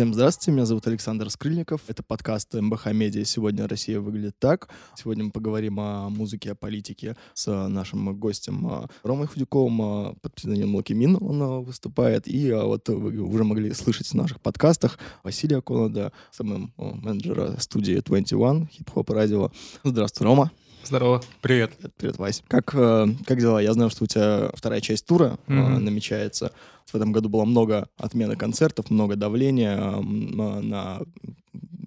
Всем здравствуйте, меня зовут Александр Скрыльников. Это подкаст МБХ Медиа «Сегодня Россия выглядит так». Сегодня мы поговорим о музыке, о политике с нашим гостем э, Ромой Худяковым, э, под псевдонимом Лукимин он э, выступает. И вот вы уже могли слышать в наших подкастах Василия Конада, самым менеджера студии 21 хип-хоп радио. Здравствуй, Рома. Здорово. Привет. Привет, привет Вась. Как, как дела? Я знаю, что у тебя вторая часть тура mm-hmm. намечается. В этом году было много отмены концертов, много давления на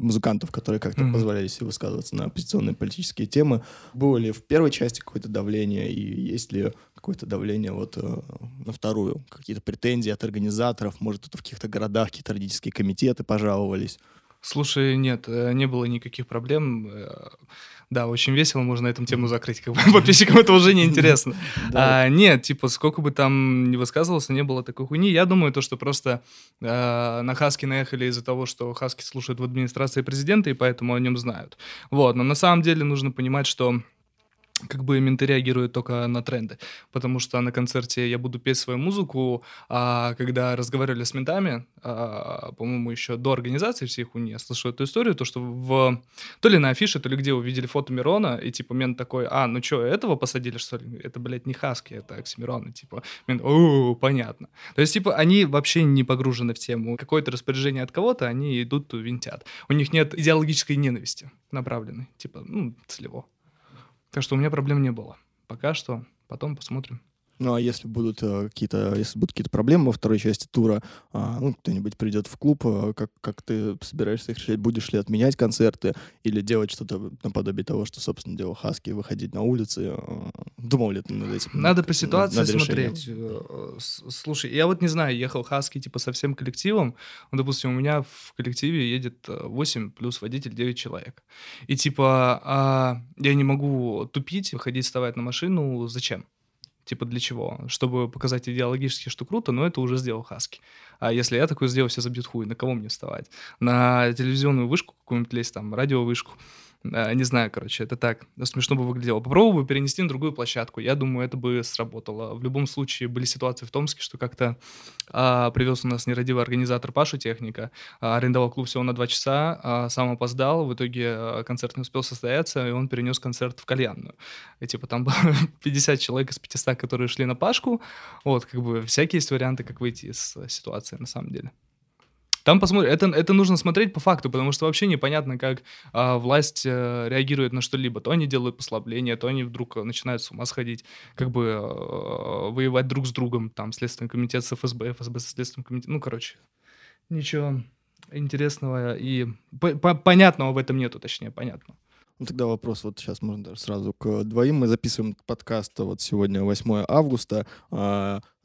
музыкантов, которые как-то mm-hmm. позволяли себе высказываться на оппозиционные политические темы. Было ли в первой части какое-то давление, и есть ли какое-то давление вот э, на вторую? Какие-то претензии от организаторов? Может, это в каких-то городах какие-то родительские комитеты пожаловались? Слушай, нет, э, не было никаких проблем. Да, очень весело, можно эту тему закрыть. Как бы подписчикам это уже не интересно. А, нет, типа, сколько бы там ни высказывался, не было такой хуйни. Я думаю, то, что просто э, на Хаски наехали из-за того, что Хаски слушают в администрации президента, и поэтому о нем знают. Вот, но на самом деле нужно понимать, что как бы менты реагируют только на тренды, потому что на концерте я буду петь свою музыку, а когда разговаривали с ментами, а, по-моему, еще до организации всех уни, я слышал эту историю, то, что в... то ли на афише, то ли где увидели фото Мирона, и типа мент такой, а, ну что, этого посадили, что ли? Это, блядь, не Хаски, это Оксимирон, и типа мент, о, понятно. То есть, типа, они вообще не погружены в тему. Какое-то распоряжение от кого-то, они идут, винтят. У них нет идеологической ненависти направленной, типа, ну, целево. Так что у меня проблем не было. Пока что. Потом посмотрим. Ну а если будут э, какие-то, если будут какие-то проблемы во второй части тура, а, ну кто-нибудь придет в клуб, а, как как ты собираешься их решать? Будешь ли отменять концерты или делать что-то наподобие того, что собственно делал Хаски, выходить на улицы? А, думал ли ты над этим? Надо над, по ситуации над, над смотреть. Э, слушай, я вот не знаю, ехал Хаски типа со всем коллективом. Ну, допустим, у меня в коллективе едет 8 э, плюс водитель 9 человек. И типа а, я не могу тупить, выходить, вставать на машину. Зачем? Типа для чего? Чтобы показать идеологически, что круто, но это уже сделал Хаски. А если я такое сделаю, все забьют хуй. На кого мне вставать? На телевизионную вышку какую-нибудь лезть, там, радиовышку. А, не знаю, короче, это так смешно бы выглядело. Попробую перенести на другую площадку. Я думаю, это бы сработало. В любом случае, были ситуации в Томске, что как-то а, привез у нас нерадивый организатор Пашу Техника, а, арендовал клуб всего на два часа, а, сам опоздал, в итоге а, концерт не успел состояться, и он перенес концерт в кальянную. И типа там было 50 человек из 500, которые шли на Пашку. Вот, как бы всякие есть варианты, как выйти из ситуации на самом деле. Там посмотрим. Это, это нужно смотреть по факту, потому что вообще непонятно, как а, власть а, реагирует на что-либо. То они делают послабление, то они вдруг начинают с ума сходить, как бы а, воевать друг с другом. Там Следственный комитет с ФСБ, ФСБ с Следственным комитетом. Ну, короче, ничего интересного и по понятного в этом нету, точнее, понятно. Ну, тогда вопрос вот сейчас можно даже сразу к двоим. Мы записываем подкаст вот сегодня 8 августа.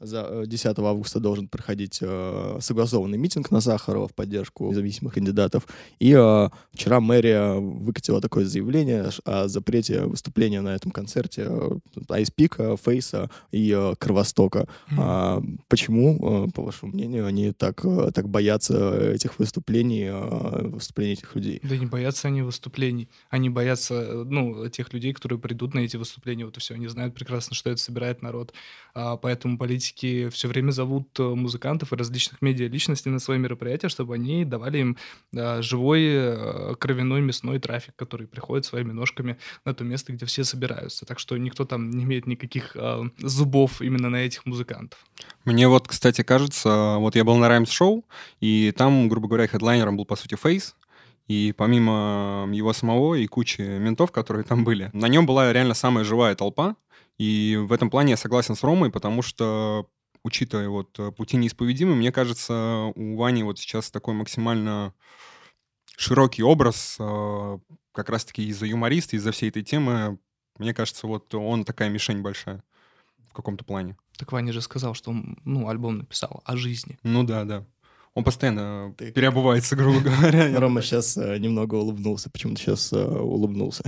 За 10 э, августа должен проходить э, согласованный митинг на Сахарова в поддержку независимых кандидатов. И э, вчера мэрия выкатила такое заявление о запрете выступления на этом концерте э, Айспика, Фейса и э, Кровостока. Mm-hmm. А, почему, э, по вашему мнению, они так, э, так боятся этих выступлений, э, выступлений этих людей? Да не боятся они выступлений. Они боятся, э, ну, тех людей, которые придут на эти выступления. Вот и все. Они знают прекрасно, что это собирает народ. А, поэтому политики политики все время зовут э, музыкантов и различных медиа-личностей на свои мероприятия, чтобы они давали им да, живой э, кровяной мясной трафик, который приходит своими ножками на то место, где все собираются. Так что никто там не имеет никаких э, зубов именно на этих музыкантов. Мне вот, кстати, кажется, вот я был на Раймс шоу, и там, грубо говоря, хедлайнером был, по сути, Фейс, и помимо его самого и кучи ментов, которые там были, на нем была реально самая живая толпа, и в этом плане я согласен с Ромой, потому что учитывая вот э, пути неисповедимы, мне кажется, у Вани вот сейчас такой максимально широкий образ, э, как раз-таки из-за юмориста, из-за всей этой темы. Мне кажется, вот он такая мишень большая в каком-то плане. Так Ваня же сказал, что он, ну, альбом написал о жизни. Ну да, да. Он постоянно Ты... переобувается, грубо говоря. Рома сейчас э, немного улыбнулся. Почему-то сейчас улыбнулся.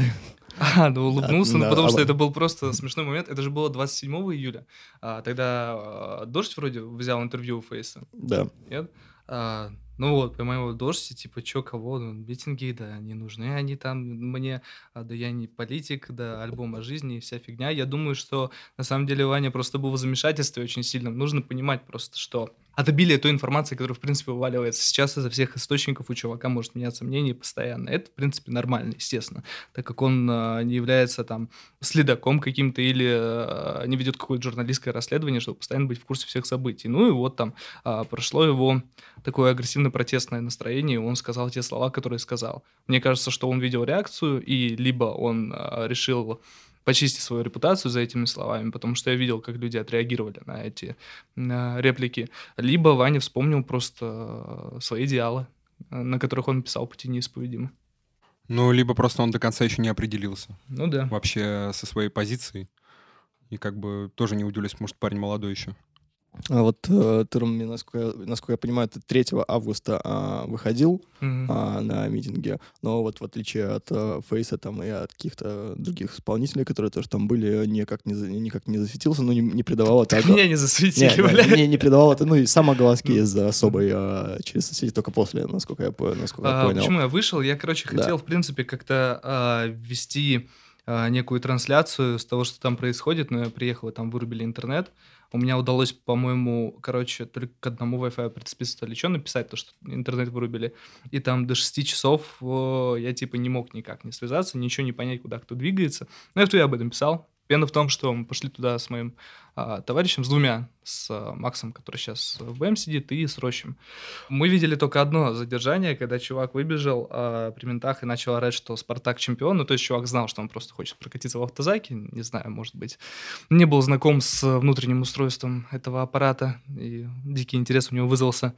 А, ну улыбнулся, ну, потому что это был просто смешной момент. Это же было 27 июля. А, тогда а, Дождь вроде взял интервью у Фейса. Да. Нет? А, ну вот, по моему дождь, типа, чё, кого, ну, митинги, да, не нужны они там мне, а, да я не политик, да, альбом о жизни и вся фигня. Я думаю, что на самом деле Ваня просто был в замешательстве очень сильном. Нужно понимать просто, что от обилия той информации, которая, в принципе, вываливается сейчас изо всех источников, у чувака может меняться мнение постоянно. Это, в принципе, нормально, естественно, так как он э, не является там следаком каким-то или э, не ведет какое-то журналистское расследование, чтобы постоянно быть в курсе всех событий. Ну и вот там э, прошло его такое агрессивно-протестное настроение, и он сказал те слова, которые сказал. Мне кажется, что он видел реакцию, и либо он э, решил почистить свою репутацию за этими словами, потому что я видел, как люди отреагировали на эти реплики. Либо Ваня вспомнил просто свои идеалы, на которых он писал «Пути неисповедимы». Ну, либо просто он до конца еще не определился. Ну да. Вообще со своей позицией. И как бы тоже не удивлюсь, может, парень молодой еще. А вот э, ты, насколько, насколько я понимаю, ты 3 августа а, выходил mm-hmm. а, на митинге, но вот в отличие от а, Фейса там и от каких-то других исполнителей, которые тоже там были, никак не, никак не засветился, ну не, не придавал это... Меня не засветили, бля. Не, не придавал это, ну и сам огласки из-за особой а, через соцсети только после, насколько я, насколько я понял. Почему я вышел? Я, короче, хотел, в принципе, как-то а, ввести некую трансляцию с того, что там происходит, но я приехал, и там вырубили интернет. У меня удалось, по-моему, короче, только к одному Wi-Fi прицепиться или что написать, то, что интернет вырубили. И там до 6 часов я типа не мог никак не связаться, ничего не понять, куда кто двигается. Но я об этом писал. Пена в том, что мы пошли туда с моим а, товарищем, с двумя, с а, Максом, который сейчас в БМ сидит, и с Рощем. Мы видели только одно задержание, когда чувак выбежал а, при ментах и начал орать, что Спартак чемпион. Ну, то есть чувак знал, что он просто хочет прокатиться в автозаке, не знаю, может быть. Не был знаком с внутренним устройством этого аппарата, и дикий интерес у него вызвался.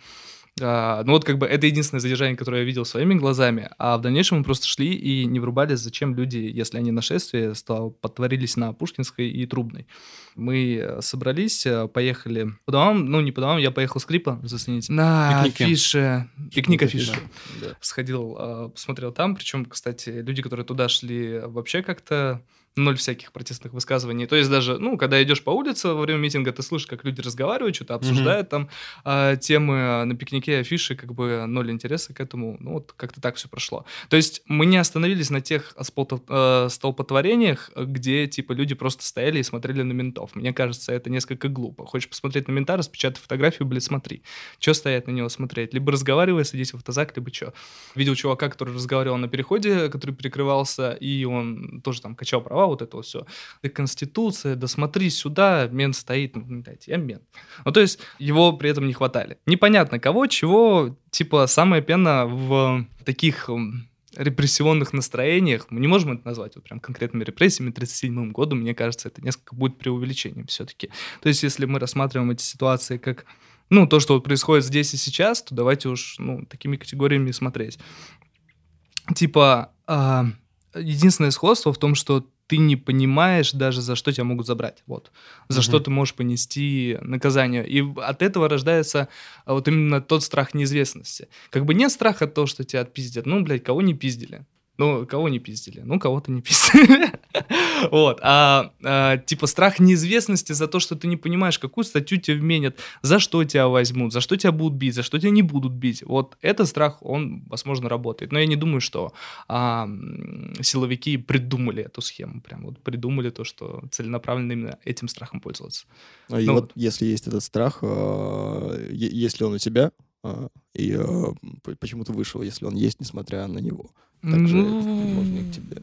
А, ну вот как бы это единственное задержание, которое я видел своими глазами, а в дальнейшем мы просто шли и не врубались, зачем люди, если они нашествие, стал, подтворились на Пушкинской и Трубной. Мы э, собрались, э, поехали по домам, ну не по домам, я поехал с клипа, зацените, на Пикники. афише, пикник афише. Да. Сходил, а, посмотрел там, причем, кстати, люди, которые туда шли, вообще как-то ноль всяких протестных высказываний. То есть даже, ну, когда идешь по улице во время митинга, ты слышишь, как люди разговаривают, что-то обсуждают mm-hmm. там э, темы на пикнике, афиши, как бы ноль интереса к этому. Ну, вот как-то так все прошло. То есть мы не остановились на тех э, столпотворениях, где, типа, люди просто стояли и смотрели на ментов. Мне кажется, это несколько глупо. Хочешь посмотреть на мента, распечатай фотографию, блядь, смотри. Что стоять на него смотреть? Либо разговаривай, садись в автозак, либо что. Видел чувака, который разговаривал на переходе, который перекрывался, и он тоже там качал права, вот это вот все. Да Конституция, да смотри сюда, мент стоит, ну, дайте, я мент. Ну, то есть его при этом не хватали. Непонятно кого, чего, типа, самая пена в таких репрессионных настроениях, мы не можем это назвать вот прям конкретными репрессиями 37 годом, мне кажется, это несколько будет преувеличением все-таки. То есть если мы рассматриваем эти ситуации как ну, то, что вот происходит здесь и сейчас, то давайте уж, ну, такими категориями смотреть. Типа, э, единственное сходство в том, что ты не понимаешь даже, за что тебя могут забрать. Вот. За mm-hmm. что ты можешь понести наказание. И от этого рождается а, вот именно тот страх неизвестности. Как бы нет страха от того, что тебя отпиздят. Ну, блядь, кого не пиздили? Ну, кого не пиздили? Ну, кого-то не пиздили. вот. А, а, типа страх неизвестности за то, что ты не понимаешь, какую статью тебе вменят, за что тебя возьмут, за что тебя будут бить, за что тебя не будут бить. Вот этот страх, он, возможно, работает. Но я не думаю, что а, силовики придумали эту схему. Прям вот придумали то, что целенаправленно именно этим страхом пользоваться. А ну, вот, вот если есть этот страх, э, если он у тебя, и э, почему ты вышел, если он есть, несмотря на него? Также ну, можно к тебе.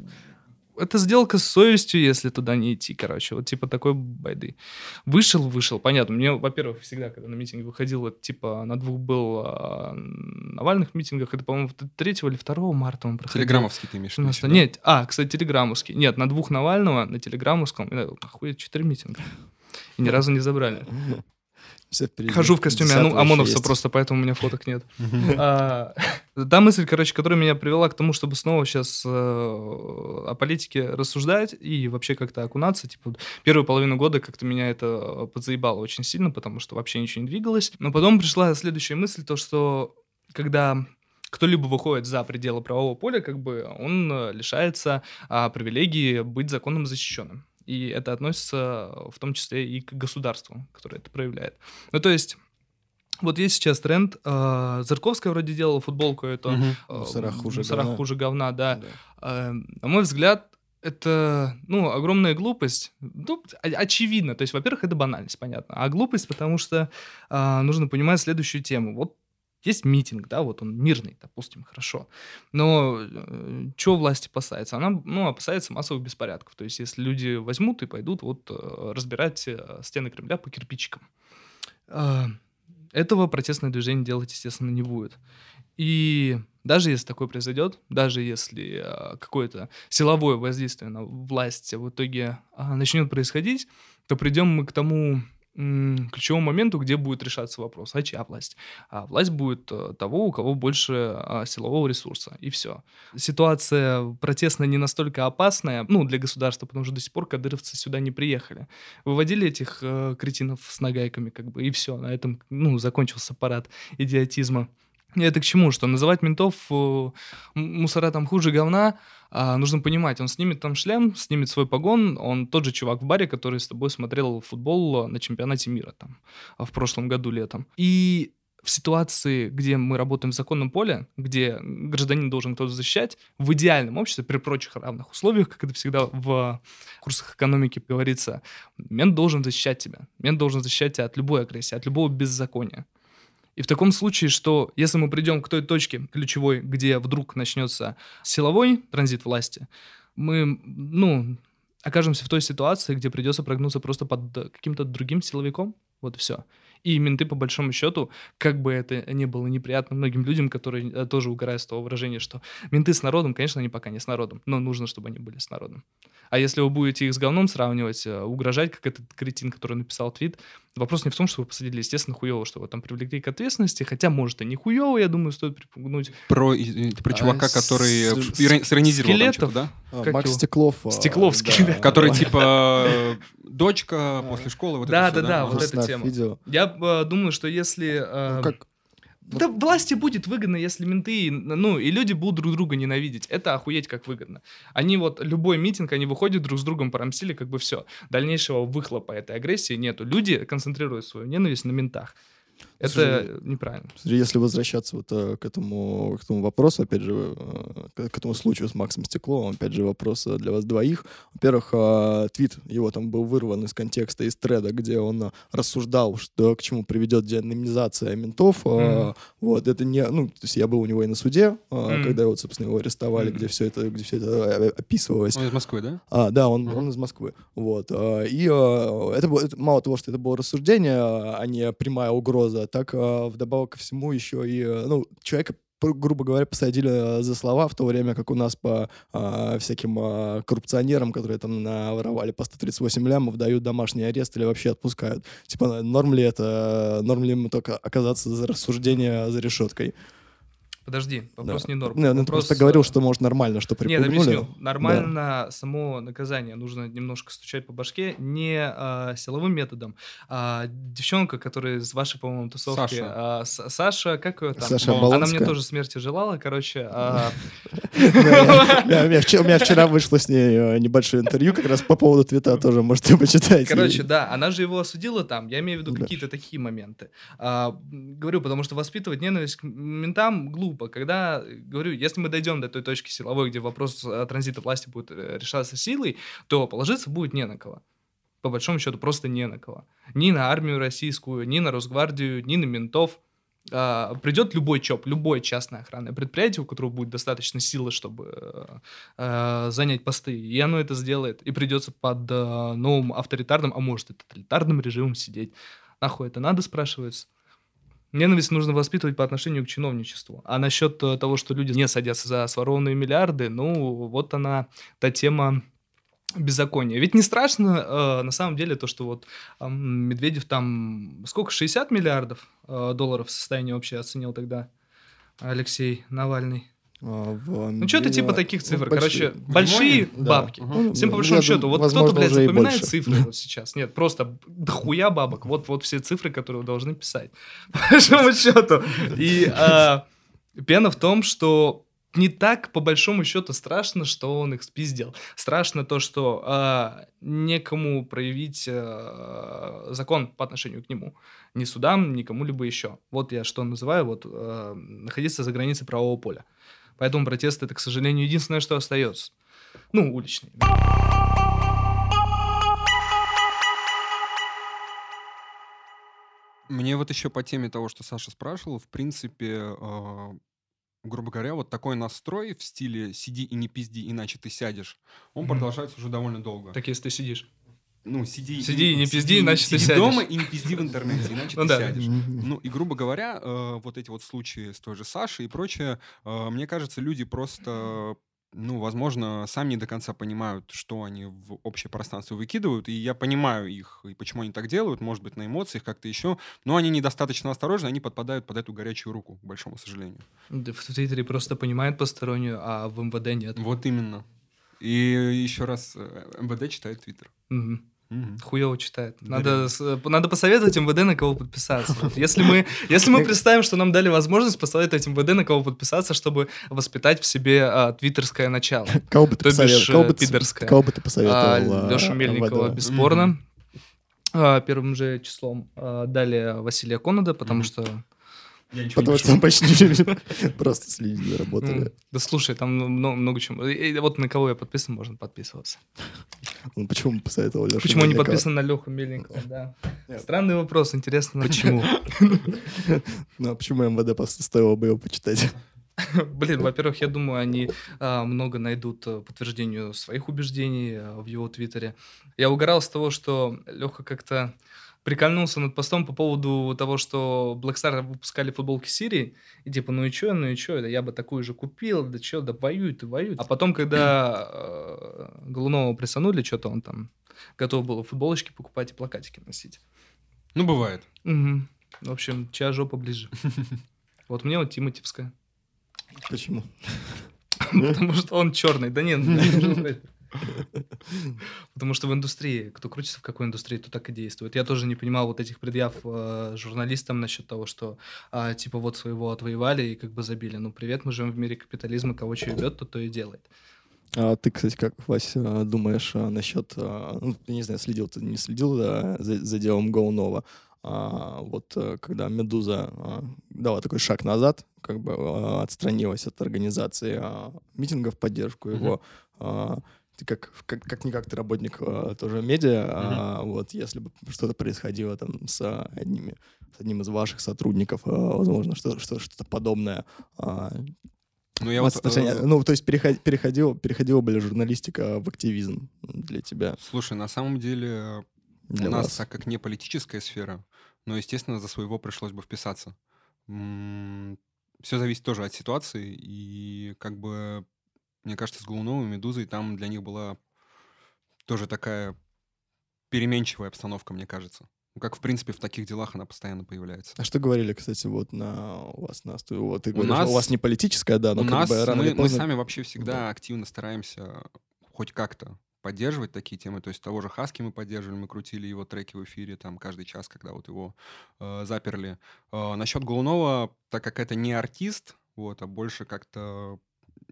Это сделка с совестью, если туда не идти, короче. Вот типа такой байды. Вышел, вышел, понятно. Мне, во-первых, всегда, когда на митинг выходил, это типа на двух был а, Навальных митингах, это, по-моему, 3 или 2 марта он проходил. Телеграммовский ты имеешь в виду? Нет, а, кстати, телеграммовский. Нет, на двух Навального, на телеграммовском, охуеть, 4 митинга. И ни разу не забрали. Все впереди. Хожу в костюме ну, ОМОНовца есть. просто, поэтому у меня фоток нет. а, та мысль, короче, которая меня привела к тому, чтобы снова сейчас э, о политике рассуждать и вообще как-то окунаться. Типа, первую половину года как-то меня это подзаебало очень сильно, потому что вообще ничего не двигалось. Но потом пришла следующая мысль, то, что когда кто-либо выходит за пределы правового поля, как бы он э, лишается а, привилегии быть законным защищенным. И это относится в том числе и к государству, которое это проявляет. Ну, то есть вот есть сейчас тренд. Э, Зарковская вроде делала футболку эту. Угу. Э, Сара хуже Сара говна. хуже говна, да. да. Э, на мой взгляд, это, ну, огромная глупость. Ну, очевидно. То есть, во-первых, это банальность, понятно. А глупость, потому что а, нужно понимать следующую тему. Вот есть митинг, да, вот он мирный, допустим, хорошо. Но э, чего власть опасается? Она, ну, опасается массовых беспорядков. То есть, если люди возьмут и пойдут вот э, разбирать э, стены Кремля по кирпичикам. Э, этого протестное движение делать, естественно, не будет. И даже если такое произойдет, даже если э, какое-то силовое воздействие на власть в итоге э, начнет происходить, то придем мы к тому ключевому моменту, где будет решаться вопрос, а чья власть? А власть будет э, того, у кого больше а, силового ресурса, и все. Ситуация протестная не настолько опасная, ну, для государства, потому что до сих пор кадыровцы сюда не приехали. Выводили этих э, кретинов с нагайками, как бы, и все, на этом, ну, закончился парад идиотизма. Это к чему? Что называть ментов э, мусора там хуже говна, а, нужно понимать, он снимет там шлем, снимет свой погон, он тот же чувак в баре, который с тобой смотрел футбол на чемпионате мира там в прошлом году летом. И в ситуации, где мы работаем в законном поле, где гражданин должен кто-то защищать, в идеальном обществе, при прочих равных условиях, как это всегда в курсах экономики говорится, мент должен защищать тебя. Мент должен защищать тебя от любой агрессии, от любого беззакония. И в таком случае, что если мы придем к той точке ключевой, где вдруг начнется силовой транзит власти, мы, ну, окажемся в той ситуации, где придется прогнуться просто под каким-то другим силовиком. Вот и все. И менты, по большому счету, как бы это ни было неприятно многим людям, которые э, тоже угорают с того выражения, что менты с народом, конечно, они пока не с народом, но нужно, чтобы они были с народом. А если вы будете их с говном сравнивать, э, угрожать, как этот кретин, который написал твит, вопрос не в том, что вы посадили, естественно, хуево, что вы там привлекли к ответственности, хотя, может, и не хуево, я думаю, стоит припугнуть. Про, про чувака, а, который с, сиронизировал скелетов, там, да? А, Макс его? Стеклов. А, Стекловский, да. Который, типа, дочка после школы, вот да, это Да, да, вот эта тема. Я э, думаю, что если... Ну, как? Да власти будет выгодно, если менты, ну, и люди будут друг друга ненавидеть. Это охуеть как выгодно. Они вот, любой митинг, они выходят друг с другом, порамсили, как бы все. Дальнейшего выхлопа этой агрессии нету. Люди концентрируют свою ненависть на ментах. Это Слушай, неправильно. Если возвращаться вот э, к этому, к этому вопросу, опять же, э, к этому случаю с Максом Стекловым, опять же, вопрос э, для вас двоих. Во-первых, твит его там был вырван из контекста, из треда, где он рассуждал, что к чему приведет деанонимизация ментов. Mm. Вот, это не, ну, то есть я был у него и на суде, mm. когда его, собственно, его арестовали, mm. где все это, где все это описывалось. Он из Москвы, да? А, да, он, mm. он из Москвы. Вот. И это, это мало того, что это было рассуждение, а не прямая угроза так а, вдобавок ко всему еще и, э, ну, человека грубо говоря, посадили э, за слова, в то время как у нас по а, всяким а, коррупционерам, которые там наворовали по 138 лямов, дают домашний арест или вообще отпускают. Типа, норм ли это, норм ли ему только оказаться за рассуждение за решеткой? Подожди, вопрос да. не норм. Нет, ну, вопрос... ты просто говорил, что может нормально, что припугнули. Нет, объясню. Нормально да. само наказание. Нужно немножко стучать по башке не а, силовым методом. А, девчонка, которая из вашей, по-моему, тусовки... Саша. А, Саша, как ее там? Саша Она мне тоже смерти желала, короче. А у меня вчера вышло с ней э, небольшое интервью как раз по поводу твита тоже, можете почитать. Короче, да, она же его осудила там. Я имею в виду какие-то такие моменты. А, говорю, потому что воспитывать ненависть к ментам глупо глупо, когда, говорю, если мы дойдем до той точки силовой, где вопрос транзита власти будет э, решаться силой, то положиться будет не на кого. По большому счету, просто не на кого. Ни на армию российскую, ни на Росгвардию, ни на ментов. А, придет любой ЧОП, любое частное охранное предприятие, у которого будет достаточно силы, чтобы а, занять посты, и оно это сделает, и придется под а, новым авторитарным, а может и тоталитарным режимом сидеть. Нахуй это надо, спрашивается. Ненависть нужно воспитывать по отношению к чиновничеству. А насчет э, того, что люди не садятся за сворованные миллиарды, ну, вот она, та тема беззакония. Ведь не страшно, э, на самом деле, то, что вот э, Медведев там, сколько, 60 миллиардов э, долларов состоянии вообще оценил тогда Алексей Навальный. А, в, ну, что-то типа таких цифр. Ну, Короче, большие да. бабки. Угу. Всем по большому счету. Вот кто-то, блядь, запоминает цифры вот сейчас. Нет, просто дохуя бабок. Вот, вот все цифры, которые вы должны писать. По большому счету. И а, пена в том, что не так, по большому счету, страшно, что он их спиздил. Страшно то, что э, некому проявить э, закон по отношению к нему. Ни судам, ни кому-либо еще. Вот я что называю, вот э, находиться за границей правового поля. Поэтому протест это, к сожалению, единственное, что остается. Ну, уличные. Мне вот еще по теме того, что Саша спрашивал, в принципе, э, грубо говоря, вот такой настрой в стиле «сиди и не пизди, иначе ты сядешь», он Мгм. продолжается уже довольно долго. Так если ты сидишь. Ну, сиди, Сиди и не пизди, иначе ты сиди сядешь. дома и не пизди в интернете, иначе Ну ты да. сядешь. Ну, и, грубо говоря, э, вот эти вот случаи с той же Сашей и прочее, э, мне кажется, люди просто, ну, возможно, сами не до конца понимают, что они в общее пространство выкидывают, и я понимаю их, и почему они так делают, может быть, на эмоциях как-то еще, но они недостаточно осторожны, они подпадают под эту горячую руку, к большому сожалению. Да В Твиттере просто понимают постороннюю, а в МВД нет. Вот именно. И еще раз, э, МВД читает Твиттер. Мгм. Мгм. Хуево читает. Надо, с- надо посоветовать МВД, на кого подписаться. Вот Если мы, если мы представим, что нам дали возможность посоветовать МВД, на кого подписаться, чтобы воспитать в себе а, твиттерское начало. Кого бы ты посоветовал? Кого э, пидорская. Кого бы ты посоветовал? Лешу а, Мельникова, МВД? бесспорно. Мгм. А, Первым же числом. А, Далее Василия Конада, потому Мгм. что... Я ничего не Потому что он почти просто за ну, работали. Да слушай, там много, чего. Вот на кого я подписан, можно подписываться. Ну, Почему бы посоветовал Лешу Почему не подписан на Леху Мельникова, да. Странный вопрос, интересно, почему? Ну, а почему МВД просто стоило бы его почитать? Блин, во-первых, я думаю, они а, много найдут а, подтверждению своих убеждений а, в его твиттере. Я угорал с того, что Леха как-то прикольнулся над постом по поводу того, что Black Star выпускали футболки Сирии, и типа, ну и чё, ну и чё, да я бы такую же купил, да чё, да воюют и воюют. А потом, когда э, Голунова прессанули, что-то он там готов был футболочки покупать и плакатики носить. Ну, бывает. Мгм. В общем, чья жопа ближе. Вот мне вот Тиматевская. Почему? Потому что он черный. Да нет, ну, Потому что в индустрии, кто крутится в какой индустрии, то так и действует. Я тоже не понимал вот этих предъяв э, журналистам насчет того, что а, типа вот своего отвоевали и как бы забили. Ну привет, мы живем в мире капитализма, кого что идет, то то и делает. А ты, кстати, как, Вася, думаешь а, насчет... а, ну, не знаю, следил ты, не следил да, за, за делом Гоунова? А, вот а, когда «Медуза» а, дала такой шаг назад, как бы а, отстранилась от организации а, митинга в поддержку его, а, ты как, как, как-никак ты работник а, тоже медиа, а, вот если бы что-то происходило там с одними с одним из ваших сотрудников, а, возможно, что, что, что-то подобное, а, Ну, я вот... отношения- э, ну, то есть переход- переходила, переходила бы ли журналистика в активизм для тебя, Слушай, на самом деле для у нас, вас? так как не политическая сфера, но, естественно, за своего пришлось бы вписаться. Все зависит тоже от ситуации, и как бы, мне кажется, с Голуновым и Медузой там для них была тоже такая переменчивая обстановка, мне кажется. Ну, как, в принципе, в таких делах она постоянно появляется. А что говорили, кстати, вот на у вас на студии? Вот ты У говоришь, нас- у вас не политическая, да, но У как нас бы рано мы, или мы поздно... сами вообще всегда активно стараемся хоть как-то поддерживать такие темы. То есть того же Хаски мы поддерживали, мы крутили его треки в эфире там каждый час, когда вот его э, заперли. Э, насчет Голунова, так как это не артист, вот, а больше как-то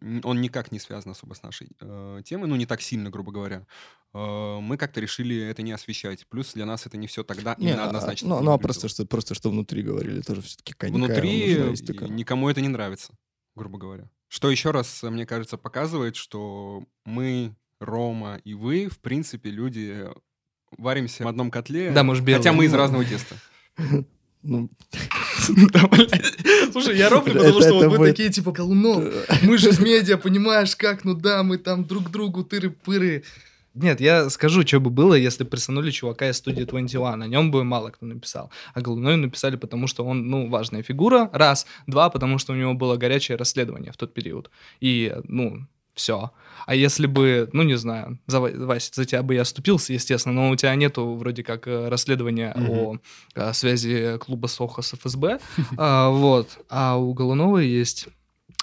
он никак не связан особо с нашей э, темой, ну не так сильно, грубо говоря. Э, мы как-то решили это не освещать. Плюс для нас это не все тогда Не, именно а, однозначно. ну, ну, а просто что, просто что внутри говорили, тоже все-таки конька, Внутри никому это не нравится, грубо говоря. Что еще раз, э, мне кажется, показывает, что мы, Рома и вы, в принципе, люди э, варимся в одном котле. Да, мы ж белые. Хотя мы из разного теста. Ну. Слушай, я роблю, потому что вот вы такие, типа, Голунов, мы же из медиа, понимаешь, как, ну да, мы там друг другу тыры-пыры. Нет, я скажу, что бы было, если бы присанули чувака из студии 21. О нем бы мало кто написал. А Голунове написали, потому что он, ну, важная фигура, раз. Два, потому что у него было горячее расследование в тот период. И, ну, все. А если бы, ну, не знаю, за, Ва- Вася, за тебя бы я оступился, естественно, но у тебя нету вроде как э, расследования Мгм. о, э, связи клуба Соха с ФСБ, а, вот. А у Голунова есть.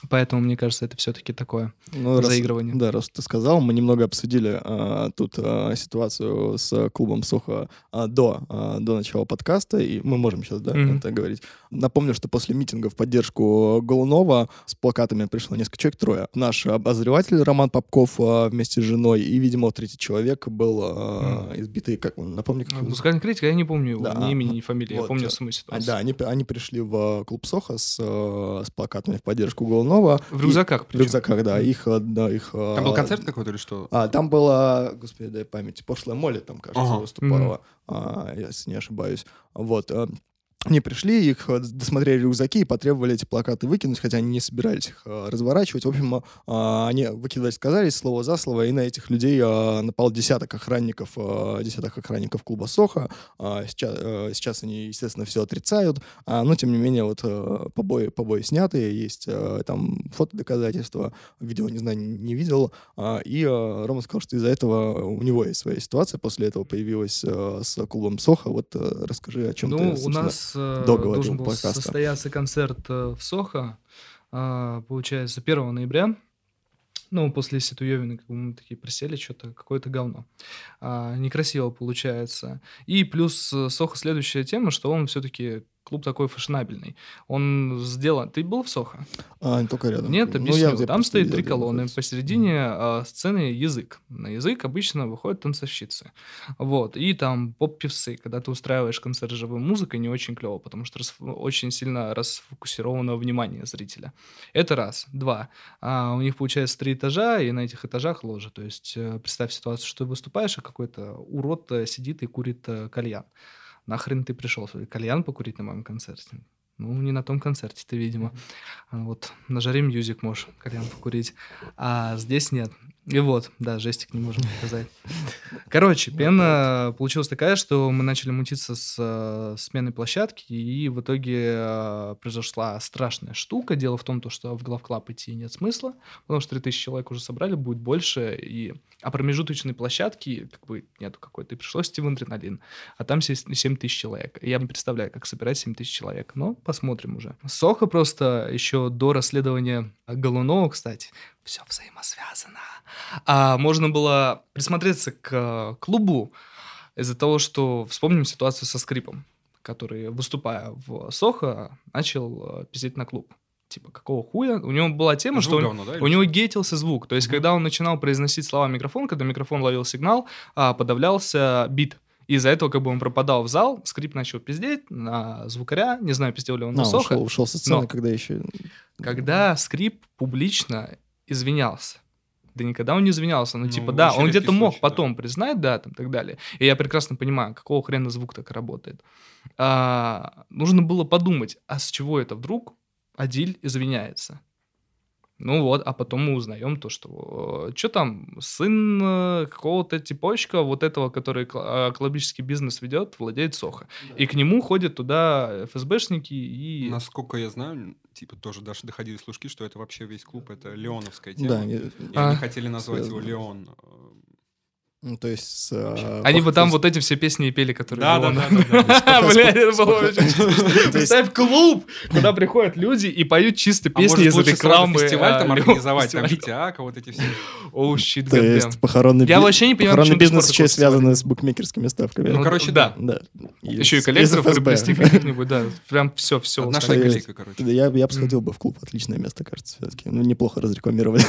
Поэтому, мне кажется, это все-таки такое ну, раз- заигрывание. Да, раз ты сказал, мы немного обсудили а, тут а, ситуацию с клубом Сохо а, до, а, до начала подкаста, и мы можем сейчас да, Мгм. это говорить. Напомню, что после митинга в поддержку Голунова с плакатами пришло несколько человек, трое. Наш обозреватель Роман Попков а, вместе с женой, и, видимо, третий человек был а, избитый, как он, напомни, как Музыкальный критик, я не помню его, Да, ни а, имени, ни фамилии, я вот, помню э, саму А, ситуацию. да, они, они пришли в э, клуб Соха с, с плакатами в поддержку Голунова, выпускного. В рюкзаках. В рюкзаках, да. Их, да, их... Там был концерт какой-то или что? А, там была, господи, дай память, пошлая Молли там, кажется, ага. выступала, mm-hmm. а, если не ошибаюсь. Вот. Они пришли, их э, досмотрели рюкзаки и потребовали эти плакаты выкинуть, хотя они не собирались их э, разворачивать. В общем, э, они выкидывать сказались слово за слово, и на этих людей напал десяток охранников, десяток охранников клуба Соха. Сейчас, сейчас они, естественно, все отрицают, но, тем не менее, вот побои, побои снятые, есть там фотодоказательства, видео, не знаю, не видел. И Рома сказал, что из-за этого у него есть своя ситуация, после этого появилась с клубом Соха. Вот расскажи, о чем ну, ты, у нас Э, должен был подкаста. состояться концерт э, в Сохо, а, получается, 1 ноября. Ну, после Ситуевины, как бы мы такие присели, что-то какое-то говно. А, некрасиво получается. И плюс э, Сохо следующая тема, что он все-таки клуб такой фashionабельный. Он сделан... Ты был в Сохо? А, не только рядом. Нет, объясню. Ну, я, Там стоит три колонны. Посередине а, сцены язык. На язык обычно выходят танцовщицы. Вот. И там поп-певцы. Когда ты устраиваешь концерт живой музыкой, не очень клево, потому что рас... очень сильно расфокусировано внимание зрителя. Это раз. Два. А, у них получается три этажа, и на этих этажах ложа. То есть э, представь ситуацию, что ты выступаешь, а какой-то урод э, сидит и курит э, кальян нахрен ты пришел? Кальян покурить на моем концерте? Ну, не на том концерте ты, видимо. А вот на жаре мьюзик можешь кальян покурить, а здесь нет. И вот, да, жестик не можем показать. Короче, пена получилась такая, что мы начали мутиться с э, сменой площадки, и в итоге э, произошла страшная штука. Дело в том, то, что в главклаб идти нет смысла, потому что 3000 человек уже собрали, будет больше, и... а промежуточной площадки как бы нету какой-то. И пришлось идти в адреналин, а там 7 тысяч человек. Я не представляю, как собирать 7 тысяч человек, но посмотрим уже. Соха просто еще до расследования Голунова, кстати, все взаимосвязано. А можно было присмотреться к клубу из-за того, что вспомним ситуацию со скрипом, который, выступая в Сохо, начал э, пиздеть на клуб типа, какого хуя? У него была тема, звук что говно, да, у него гейтился звук. То есть, mm-hmm. когда он начинал произносить слова микрофон, когда микрофон ловил сигнал, а, подавлялся бит. Из-за этого как бы он пропадал в зал, скрип начал пиздеть на звукаря, не знаю, пиздел ли он на а, Сохо. Ушел, ушел со сцены, но когда еще... Когда скрип публично извинялся. Да никогда он не извинялся. Ну, ну типа, да, он где-то мог случай, потом да. признать, да, там, и так далее. И я прекрасно понимаю, какого хрена звук так работает. А, нужно было подумать, а с чего это вдруг Адиль извиняется? Ну вот, а потом мы узнаем то, что что там, сын э, какого-то типочка, вот этого, который клубический бизнес ведет, владеет Сохо. Да. И к нему ходят туда ФСБшники и... Насколько я знаю, типа тоже даже доходили слушки, что это вообще весь клуб, это леоновская тема. Да, и а, они хотели назвать связано. его Леон э, ну, то есть... С, э, Они бы там вот эти все песни и пели, которые... Да, да, да. Бля, это было очень Представь клуб, куда приходят люди и поют чисто а песни из рекламы. фестиваль там организовать, там Витяка, вот эти все. Оу, щит, То есть похоронный Я вообще не понимаю, Похоронный бизнес еще связан с букмекерскими ставками. Ну, короче, да. Еще и коллекторов приобрести каких-нибудь, да. Прям все, все. Наша коллега, короче. Я бы сходил бы в клуб, отличное место, кажется, все-таки. Ну, неплохо разрекламировали.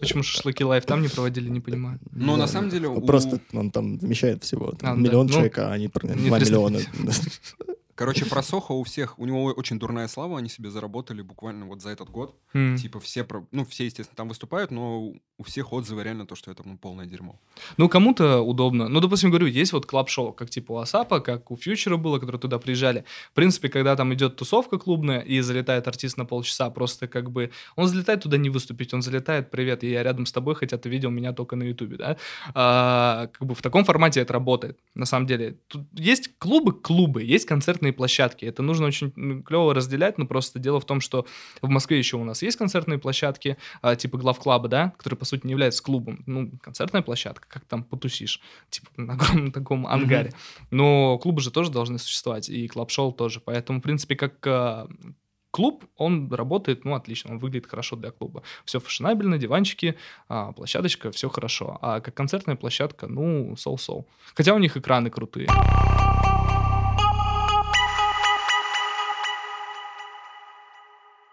Почему шашлыки лайф там не проводили, не понимаю. Ну, на самом деле... Просто он там вмещает всего там, а, миллион да. Ну, человек, ну, а они 2 миллиона. Короче, про Сохо у всех, у него очень дурная слава, они себе заработали буквально вот за этот год. Mm. Типа все, ну все, естественно, там выступают, но у всех отзывы реально то, что это ну, полное дерьмо. Ну, кому-то удобно. Ну, допустим, говорю, есть вот клаб-шоу, как типа у Асапа, как у Фьючера было, которые туда приезжали. В принципе, когда там идет тусовка клубная и залетает артист на полчаса, просто как бы... Он залетает туда не выступить, он залетает, привет, я рядом с тобой, хотя ты видел меня только на Ютубе, да? А, как бы в таком формате это работает, на самом деле. Тут есть клубы, клубы, есть концертные площадки. Это нужно очень клево разделять, но просто дело в том, что в Москве еще у нас есть концертные площадки, а, типа главклаба, да, которые сути, не является клубом. Ну, концертная площадка, как там потусишь, типа на огромном таком ангаре. Mm-hmm. Но клубы же тоже должны существовать, и клаб-шоу тоже. Поэтому, в принципе, как э, клуб, он работает, ну, отлично, он выглядит хорошо для клуба. Все фashionабельно, диванчики, а, площадочка, все хорошо. А как концертная площадка, ну, соу-соу. Хотя у них экраны крутые.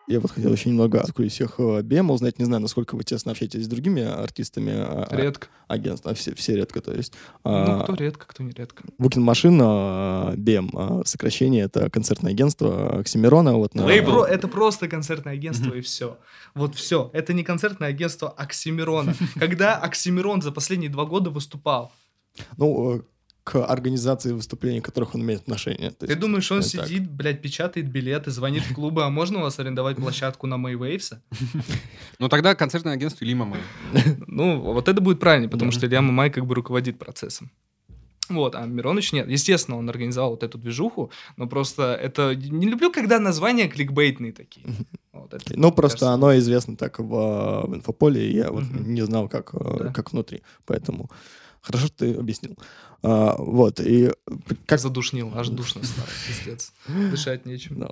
Я вот хотел очень немного открыть всех BM узнать. Не знаю, насколько вы тесно общаетесь с другими артистами. А, а, редко. Агентств. А все, все редко, то есть. Ну, кто редко, кто не редко. Букин Машина, BM, сокращение, это концертное агентство Оксимирона. Вот, на... Лейбл. Это просто концертное агентство и все. Вот все. Это не концертное агентство Оксимирона. Когда Оксимирон за последние два года выступал? Ну, э, к организации выступлений, которых он имеет отношение. То Ты думаешь, он сидит, так. блядь, печатает билеты, звонит в клубы, а можно у вас арендовать площадку на Мэйвейвса? Ну тогда концертное агентство Илья Мамай. Ну, вот это будет правильно, потому что Илья Мамай как бы руководит процессом. Вот, а Мироныч нет. Естественно, он организовал вот эту движуху, но просто это... Не люблю, когда названия кликбейтные такие. Вот, это, ну, просто кажется... оно известно так в, в инфополе, и я вот не знал, как, да. как внутри, поэтому... Хорошо, что ты объяснил. А, вот, и... Как... Задушнил, аж душно стало, пиздец. Дышать нечем. Да.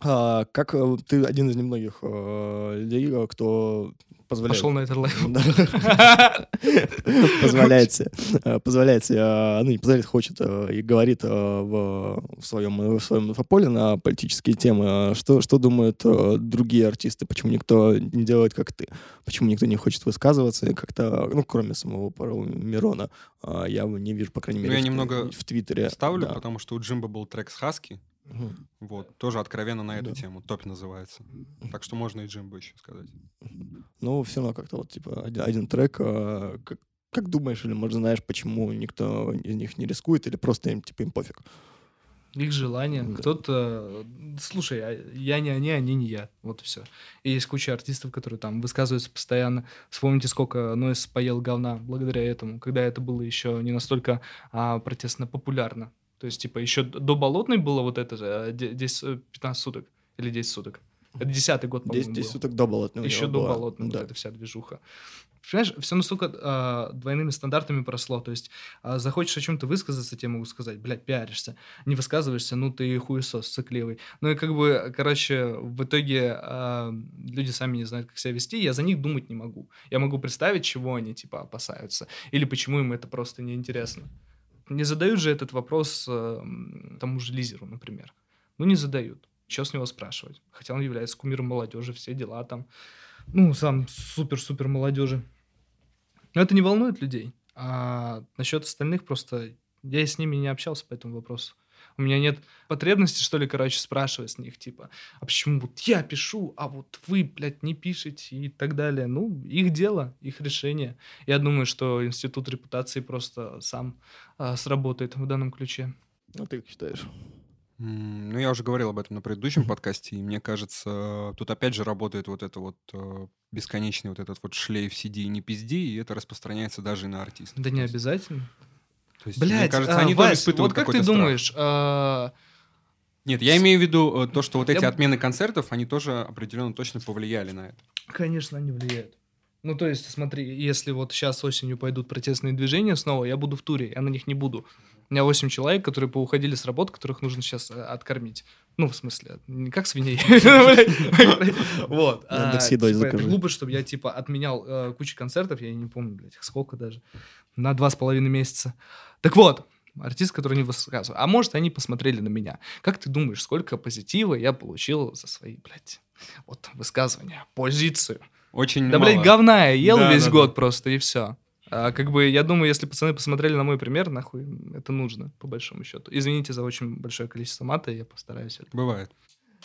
А, как э, ты один из немногих э, людей, э, кто позволяет... Пошел на этот лайф. Позволяет себе, позволяет себе, ну не позволяет, хочет и говорит в своем, в своем инфополе на политические темы. Что, что думают другие артисты? Почему никто не делает, как ты? Почему никто не хочет высказываться? Как-то, ну, кроме самого Мирона, я не вижу, по крайней мере, ну, я немного в Твиттере. Ставлю, потому что у Джимба был трек с Хаски, Угу. Вот, тоже откровенно на эту да. тему. Топ называется. Так что можно и Джимбо еще сказать. Ну, все равно как-то вот, типа, один, один трек, а, как, как думаешь, или, может, знаешь, почему никто из них не рискует, или просто им, типа, им пофиг? Их желание. Да. Кто-то... Слушай, а я не они, они не я. Вот и все. И есть куча артистов, которые там высказываются постоянно. Вспомните, сколько Нойс поел говна благодаря этому, когда это было еще не настолько а, протестно популярно. То есть, типа, еще до Болотной было вот это 10, 15 суток или 10 суток. Это десятый год, по-моему, 10, 10 суток до Болотной. Еще до Болотной да. вот эта вся движуха. Понимаешь, все настолько э, двойными стандартами прошло. То есть, э, захочешь о чем-то высказаться, тебе могу сказать, блядь, пиаришься. Не высказываешься, ну ты хуесос цикливый. Ну и как бы, короче, в итоге э, люди сами не знают, как себя вести, я за них думать не могу. Я могу представить, чего они, типа, опасаются. Или почему им это просто неинтересно. Не задают же этот вопрос э, тому же Лизеру, например. Ну, не задают. Что с него спрашивать? Хотя он является кумиром молодежи, все дела там. Ну, сам супер-супер молодежи. Но это не волнует людей. А насчет остальных просто... Я с ними не общался по этому вопросу. У меня нет потребности, что ли, короче, спрашивать с них, типа, а почему вот я пишу, а вот вы, блядь, не пишете и так далее. Ну, их дело, их решение. Я думаю, что институт репутации просто сам а, сработает в данном ключе. Ну, ты как считаешь? Ну, я уже говорил об этом на предыдущем подкасте, и мне кажется, тут опять же работает вот это вот э, бесконечный вот этот вот шлейф «сиди и не пизди», и это распространяется даже и на артистов. Да не обязательно. То есть, Блядь, мне кажется, они а, тоже испытывают вот как ты думаешь... А... Нет, я имею в виду э, то, что вот эти я... отмены концертов, они тоже определенно точно повлияли на это. Конечно, они влияют. Ну, то есть, смотри, если вот сейчас осенью пойдут протестные движения снова, я буду в туре, я на них не буду. У меня 8 человек, которые поуходили с работы, которых нужно сейчас э, откормить. Ну, в смысле, не как свиней. Вот. А, типа, это глупо, чтобы я, типа, отменял э, кучу концертов, я не помню, блядь, сколько даже, на два с половиной месяца. Так вот, артист, который не высказывал. А может, они посмотрели на меня. Как ты думаешь, сколько позитива я получил за свои, блядь, вот, высказывания, позицию? Очень Да, мало. блядь, говна я ел да, весь да, год да. просто, и все. А, как бы, я думаю, если пацаны посмотрели на мой пример, нахуй это нужно, по большому счету. Извините за очень большое количество мата, я постараюсь это. Бывает.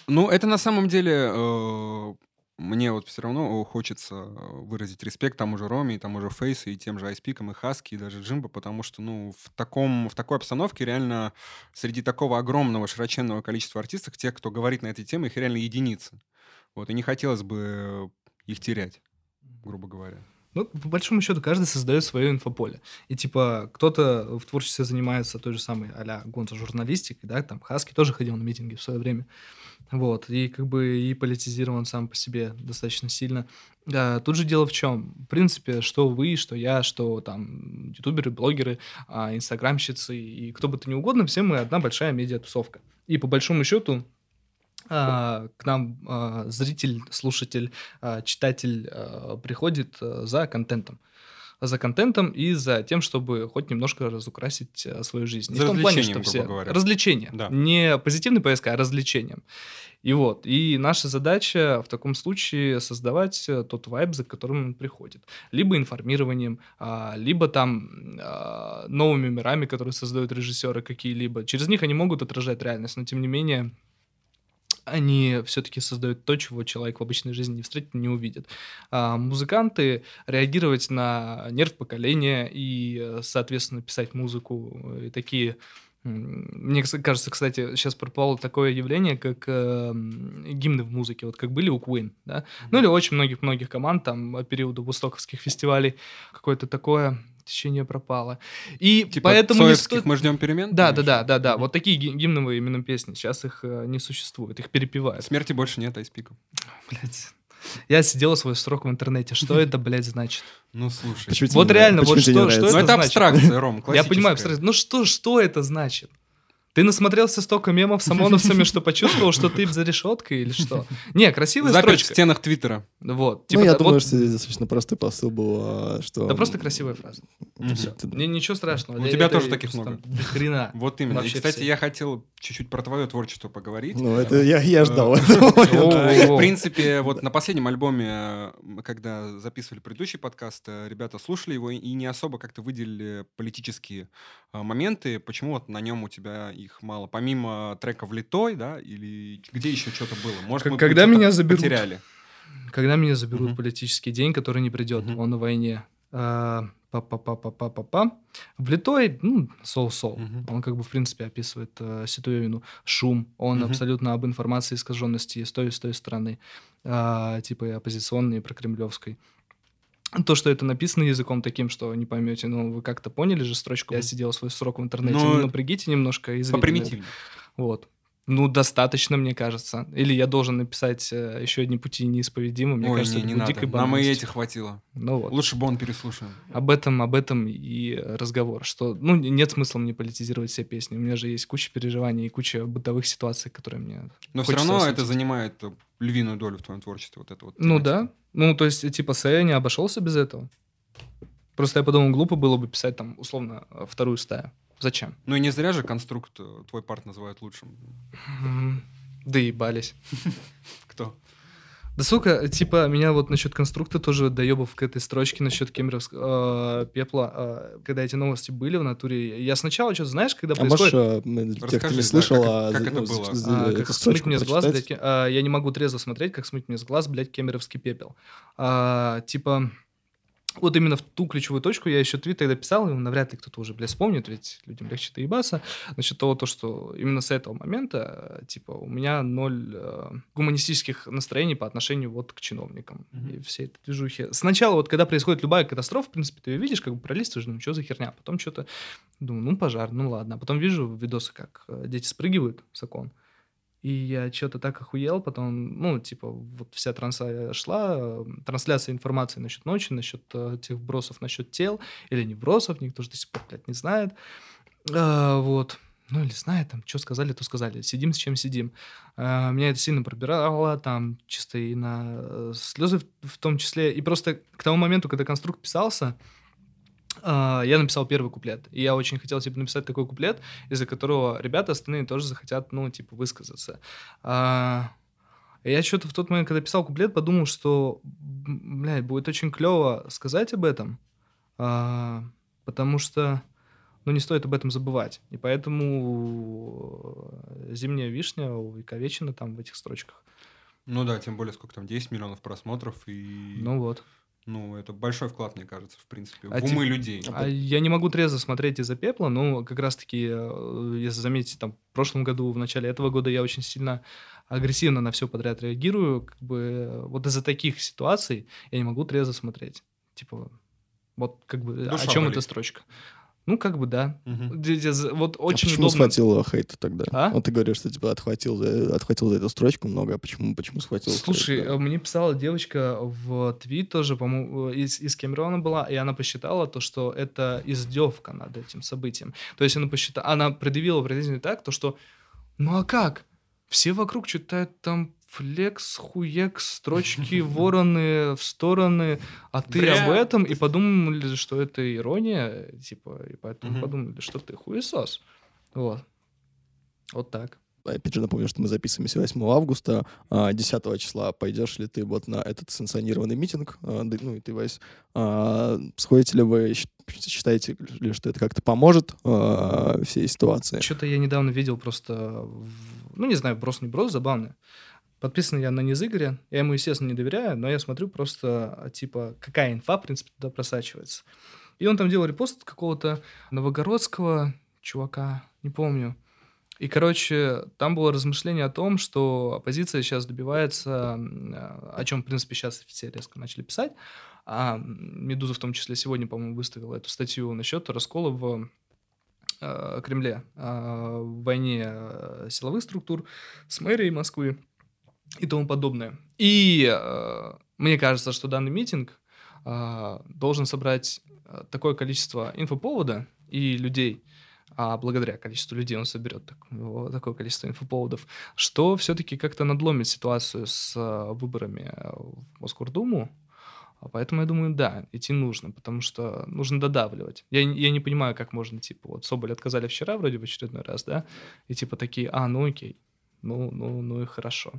Ну, это на самом деле э, мне вот все равно хочется выразить респект тому же Роме, тому же Фейсу, и тем же Айспикам, и Хаски, и даже Джимбо, потому что, ну, в, таком, в такой обстановке реально среди такого огромного, широченного количества артистов, тех, кто говорит на эти темы, их реально единицы. Вот, и не хотелось бы их терять, грубо говоря. Ну, по большому счету, каждый создает свое инфополе. И, типа, кто-то в творчестве занимается той же самой а-ля Гонца журналистикой, да, там Хаски тоже ходил на митинги в свое время. Вот, и как бы и политизирован сам по себе достаточно сильно. А, тут же дело в чем? В принципе, что вы, что я, что там ютуберы, блогеры, а, инстаграмщицы и кто бы то ни угодно, все мы одна большая медиатусовка. И по большому счету а, к нам а, зритель, слушатель, а, читатель а, приходит а, за контентом. За контентом и за тем, чтобы хоть немножко разукрасить э, свою жизнь. За в том плане, что все... говоря. Развлечение. Да. Не позитивный поиск, а развлечением. И вот, и наша задача в таком случае создавать э, тот вайб, за которым он приходит. Либо информированием, а, либо там а, новыми мирами, которые создают режиссеры какие-либо. Через них они могут отражать реальность, но тем не менее они все-таки создают то, чего человек в обычной жизни не встретит, не увидит. А музыканты реагировать на нерв поколения и, э, соответственно, писать музыку. И такие мне кажется, кстати, сейчас пропало такое явление, как э, гимны в музыке, вот как были у Queen, да, ну или очень многих-многих команд, там, периода востоковских фестивалей, какое-то такое течение пропало. И Типа поэтому не стоит... мы ждем перемен? Да, да, да, да, да. Вот такие ги- гимновые именно песни. Сейчас их э, не существует, их перепевают. Смерти больше нет, айспиков. Блядь. Я сидел свой срок в интернете. Что это, блядь, значит? Ну, слушай. Почему Вот реально, вот что- что Ну, это это значит? абстракция, Ром, Я понимаю, абстрактно. ну что, что это значит? Ты насмотрелся столько мемов с ОМОНовцами, что почувствовал, что ты за решеткой или что? Не, красивая в строчка. стенах Твиттера. Вот. Ну, типа, я да, думаю, вот- что здесь достаточно простой посыл был, а, что... Да просто красивая фраза. Ты- Не- Ничего страшного. У Для тебя тоже таких просто много. хрена. Вот именно. И, Вообще кстати, все. я хотел чуть-чуть про твое творчество поговорить. Ну, это я, я ждал. Э, О, В принципе, вот на последнем альбоме, э, когда записывали предыдущий подкаст, э, ребята слушали его и не особо как-то выделили политические моменты. Почему вот на нем у тебя их мало? Помимо трека «Влитой», да, или где еще что-то было? Может, мы когда меня заберут. Потеряли. Когда меня заберут Мгм. политический день, который не придет, Мгм. он на войне. А, Па-па-па-па-па-па. Влитой, ну, соу-соу. Мгм. Он как бы, в принципе, описывает э, ситуевину. Шум. Он Мгм. абсолютно об информации искаженности с той и с той стороны. А, типа оппозиционной, и прокремлевской. То, что это написано языком таким, что не поймете, ну, вы как-то поняли же строчку. Я Мгм. сидел свой срок в интернете. Но- Ну, напрягите немножко и Попримитивнее. Вот. Ну, достаточно, мне кажется. Или я должен написать э, еще одни пути неисповедимы. Мне Ой, кажется, не, не надо. дикой Нам и этих хватило. Ну вот. Лучше бы он переслушал. Об этом, об этом и разговор. Что, ну, нет смысла мне политизировать все песни. У меня же есть куча переживаний и куча бытовых ситуаций, которые мне... Но все равно осветить. это занимает львиную долю в твоем творчестве. Вот это вот Ну да. Ну, то есть, типа, Сэя не обошелся без этого. Просто я подумал, глупо было бы писать там, условно, э, вторую стаю. Зачем? Ну и не зря же конструкт э, твой парт называют лучшим. Да ебались. Кто? Да сука, типа, меня вот насчет конструкта тоже доебов к этой строчке насчет кемеровского пепла. э, когда эти новости были в натуре, я сначала что-то, знаешь, когда А можешь, происходит... а, для тех, кто Расскажи, не да, слышал, как а, это- как за- это ну, было? а, как смыть мне с глаз, блядь, а, я не могу трезво смотреть, как смыть мне с глаз, блядь, кемеровский пепел. А, типа, вот именно в ту ключевую точку я еще твит тогда писал, и навряд ли кто-то уже, блядь, вспомнит, ведь людям легче доебаться, насчет того, то, что именно с этого момента, э, типа, у меня ноль э, гуманистических настроений по отношению вот к чиновникам Мгм. и всей этой движухе. Сначала вот, когда происходит любая катастрофа, в принципе, ты ее видишь, как бы пролистываешь, думаешь, что за херня, потом что-то, думаю, ну, пожар, ну, ладно, а потом вижу видосы, как э, дети спрыгивают с окон, и я что-то так охуел, потом, ну, типа, вот вся транса шла, трансляция информации насчет ночи, насчет э, тех вбросов, насчет тел, или не вбросов, никто же до сих пор, блядь, не знает. А, вот. Ну, или знает, там, что сказали, то сказали. Сидим, с чем сидим. А, меня это сильно пробирало, там, чисто и на э, слезы в, в том числе. И просто к тому моменту, когда конструкт писался, я написал первый куплет. И я очень хотел, типа, написать такой куплет, из-за которого ребята остальные тоже захотят, ну, типа, высказаться. А, я что-то в тот момент, когда писал куплет, подумал, что, блядь, будет очень клево сказать об этом, а, потому что, ну, не стоит об этом забывать. И поэтому «Зимняя вишня» у Вековечина там в этих строчках. Ну да, тем более, сколько там, 10 миллионов просмотров, и, ну, Ну это большой вклад, мне кажется, в принципе, А в умы людей. А я не могу трезво смотреть из-за пепла, но как раз-таки, э, если заметите, там, в прошлом году, в начале этого года я очень сильно агрессивно на все подряд реагирую, как бы, э, вот из-за таких ситуаций я не могу трезво смотреть. Типа, вот как бы, Душа о чем болит. эта строчка? Ну, как бы, да. З- Вот А очень почему удобно. схватил хейта тогда? А? Вот ты говоришь, что типа отхватил за, отхватил за эту строчку много, а почему, почему схватил? Слушай, строчку? э, мне писала девочка в твит тоже, по-моему, э, из, из Кемерона была, и она посчитала то, что это издевка над этим событием. То есть она посчитала, она предъявила претензию так, то что, ну а как? Все вокруг читают там флекс, хуекс, строчки, вороны в стороны, а ты Бля. об этом, и подумали, что это ирония, типа, и поэтому Мгм. подумали, что ты хуесос. Вот. Вот так. Опять же напомню, что мы записываемся 8 августа. А, 10 числа пойдешь ли ты вот на этот санкционированный митинг? А, Ну и ты, Вась. А, Сходите ли вы, считаете ли, что это как-то поможет а, всей ситуации? Что-то я недавно видел просто, ну, не знаю, брос не брос, забавно. Подписан я на низ Игоря. Я ему, естественно, не доверяю, но я смотрю просто, а, типа, какая инфа, в принципе, туда просачивается. И он там делал репост какого-то новогородского чувака, не помню. И, короче, там было размышление о том, что оппозиция сейчас добивается, а, о чем, в принципе, сейчас все резко начали писать. А Медуза в том числе сегодня, по-моему, выставила эту статью насчет раскола в э, Кремле, в войне силовых структур с мэрией Москвы и тому подобное. И э, мне кажется, что данный митинг э, должен собрать э, такое количество инфоповода и людей, а благодаря количеству людей он соберет так- вот такое количество инфоповодов, что все-таки как-то надломит ситуацию с э, выборами э, в Москордуму. А Поэтому я думаю, да, идти нужно, потому что нужно додавливать. Я, я не понимаю, как можно, типа, вот Соболь отказали вчера вроде в очередной раз, да, и типа такие, а, ну окей, ну, ну, ну и хорошо.